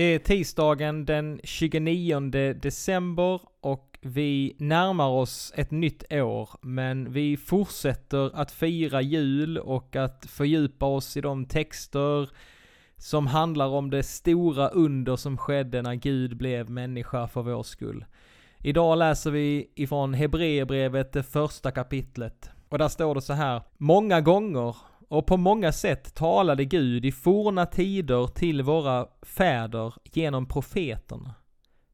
Det är tisdagen den 29 december och vi närmar oss ett nytt år, men vi fortsätter att fira jul och att fördjupa oss i de texter som handlar om det stora under som skedde när Gud blev människa för vår skull. Idag läser vi ifrån Hebreerbrevet, det första kapitlet. Och där står det så här. Många gånger och på många sätt talade Gud i forna tider till våra fäder genom profeterna.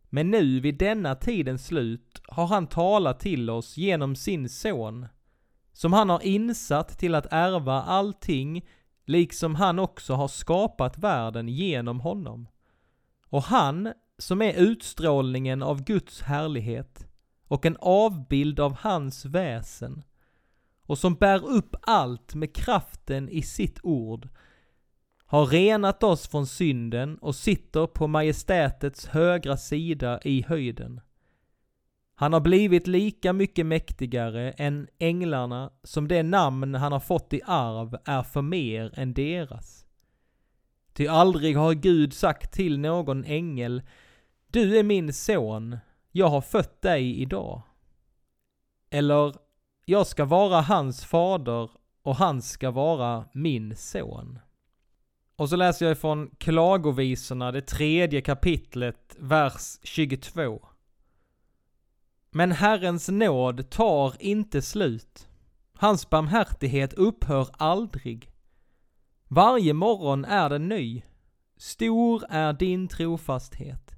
Men nu vid denna tidens slut har han talat till oss genom sin son, som han har insatt till att ärva allting, liksom han också har skapat världen genom honom. Och han, som är utstrålningen av Guds härlighet och en avbild av hans väsen, och som bär upp allt med kraften i sitt ord, har renat oss från synden och sitter på majestätets högra sida i höjden. Han har blivit lika mycket mäktigare än änglarna som det namn han har fått i arv är för mer än deras. Ty aldrig har Gud sagt till någon ängel, du är min son, jag har fött dig idag. Eller, jag ska vara hans fader och han ska vara min son. Och så läser jag ifrån Klagovisorna, det tredje kapitlet, vers 22. Men Herrens nåd tar inte slut. Hans barmhärtighet upphör aldrig. Varje morgon är den ny. Stor är din trofasthet.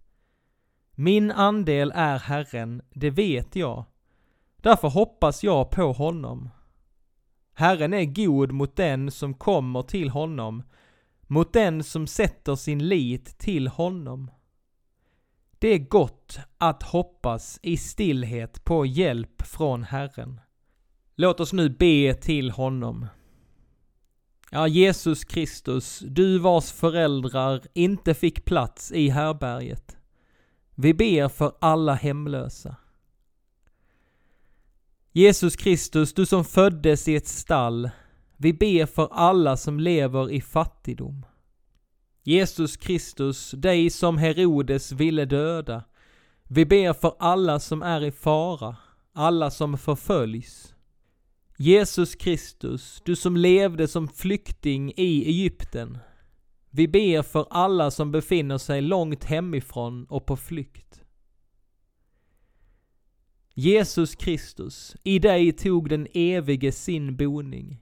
Min andel är Herren, det vet jag. Därför hoppas jag på honom. Herren är god mot den som kommer till honom, mot den som sätter sin lit till honom. Det är gott att hoppas i stillhet på hjälp från Herren. Låt oss nu be till honom. Ja, Jesus Kristus, du vars föräldrar inte fick plats i härberget. Vi ber för alla hemlösa. Jesus Kristus, du som föddes i ett stall, vi ber för alla som lever i fattigdom. Jesus Kristus, dig som Herodes ville döda, vi ber för alla som är i fara, alla som förföljs. Jesus Kristus, du som levde som flykting i Egypten, vi ber för alla som befinner sig långt hemifrån och på flykt. Jesus Kristus, i dig tog den evige sin boning.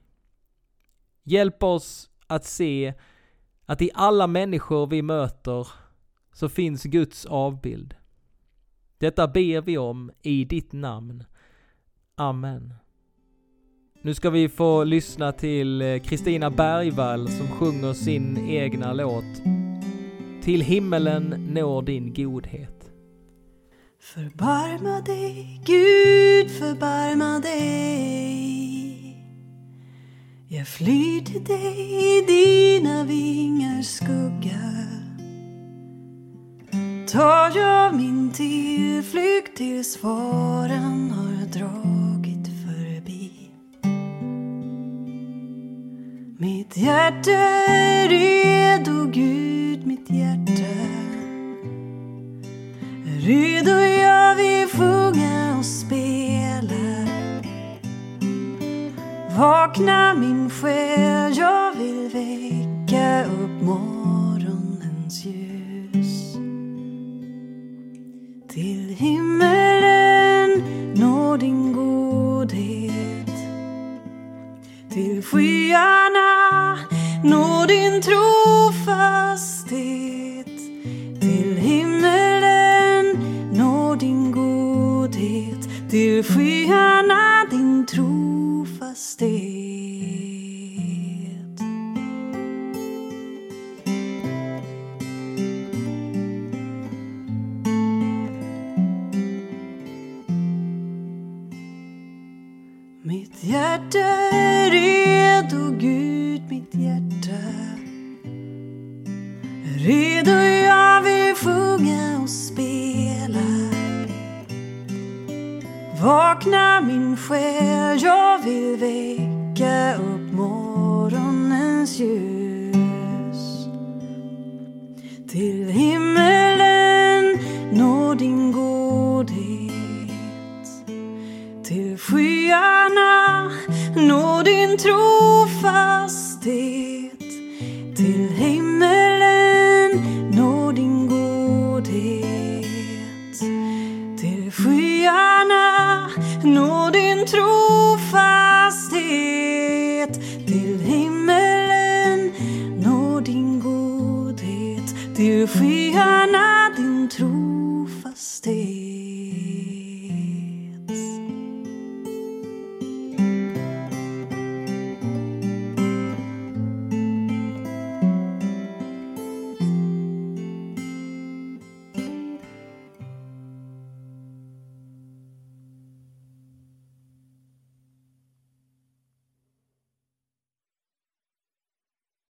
Hjälp oss att se att i alla människor vi möter så finns Guds avbild. Detta ber vi om i ditt namn. Amen. Nu ska vi få lyssna till eh, Kristina Bergvall som sjunger sin egna låt Till himmelen når din godhet. Förbarma dig, Gud, förbarma dig. Jag flyr till dig i dina vingars skugga. Tar jag min tillflykt tills faran har dragit förbi. Mitt hjärta är redo, Gud, Redo jag vill sjunga och spela Vakna min själ, jag vill väcka upp morgon hastighet. Mitt hjärta är redo, Gud, mitt hjärta är redo, Vakna min själ, jag vill väcka upp morgonens ljus. Till himmelen nå din godhet. Till skyarna nå din trofasthet. we are